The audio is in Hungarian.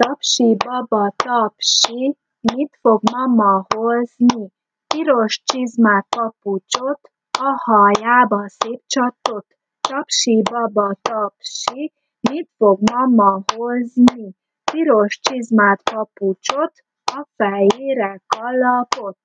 Tapsi baba, tapsi, mit fog mama hozni? Piros csizmát, papucsot, a hajába szép csatot. Tapsi baba, tapsi, mit fog mama hozni? Piros csizmát, papucsot, a fejére kalapot.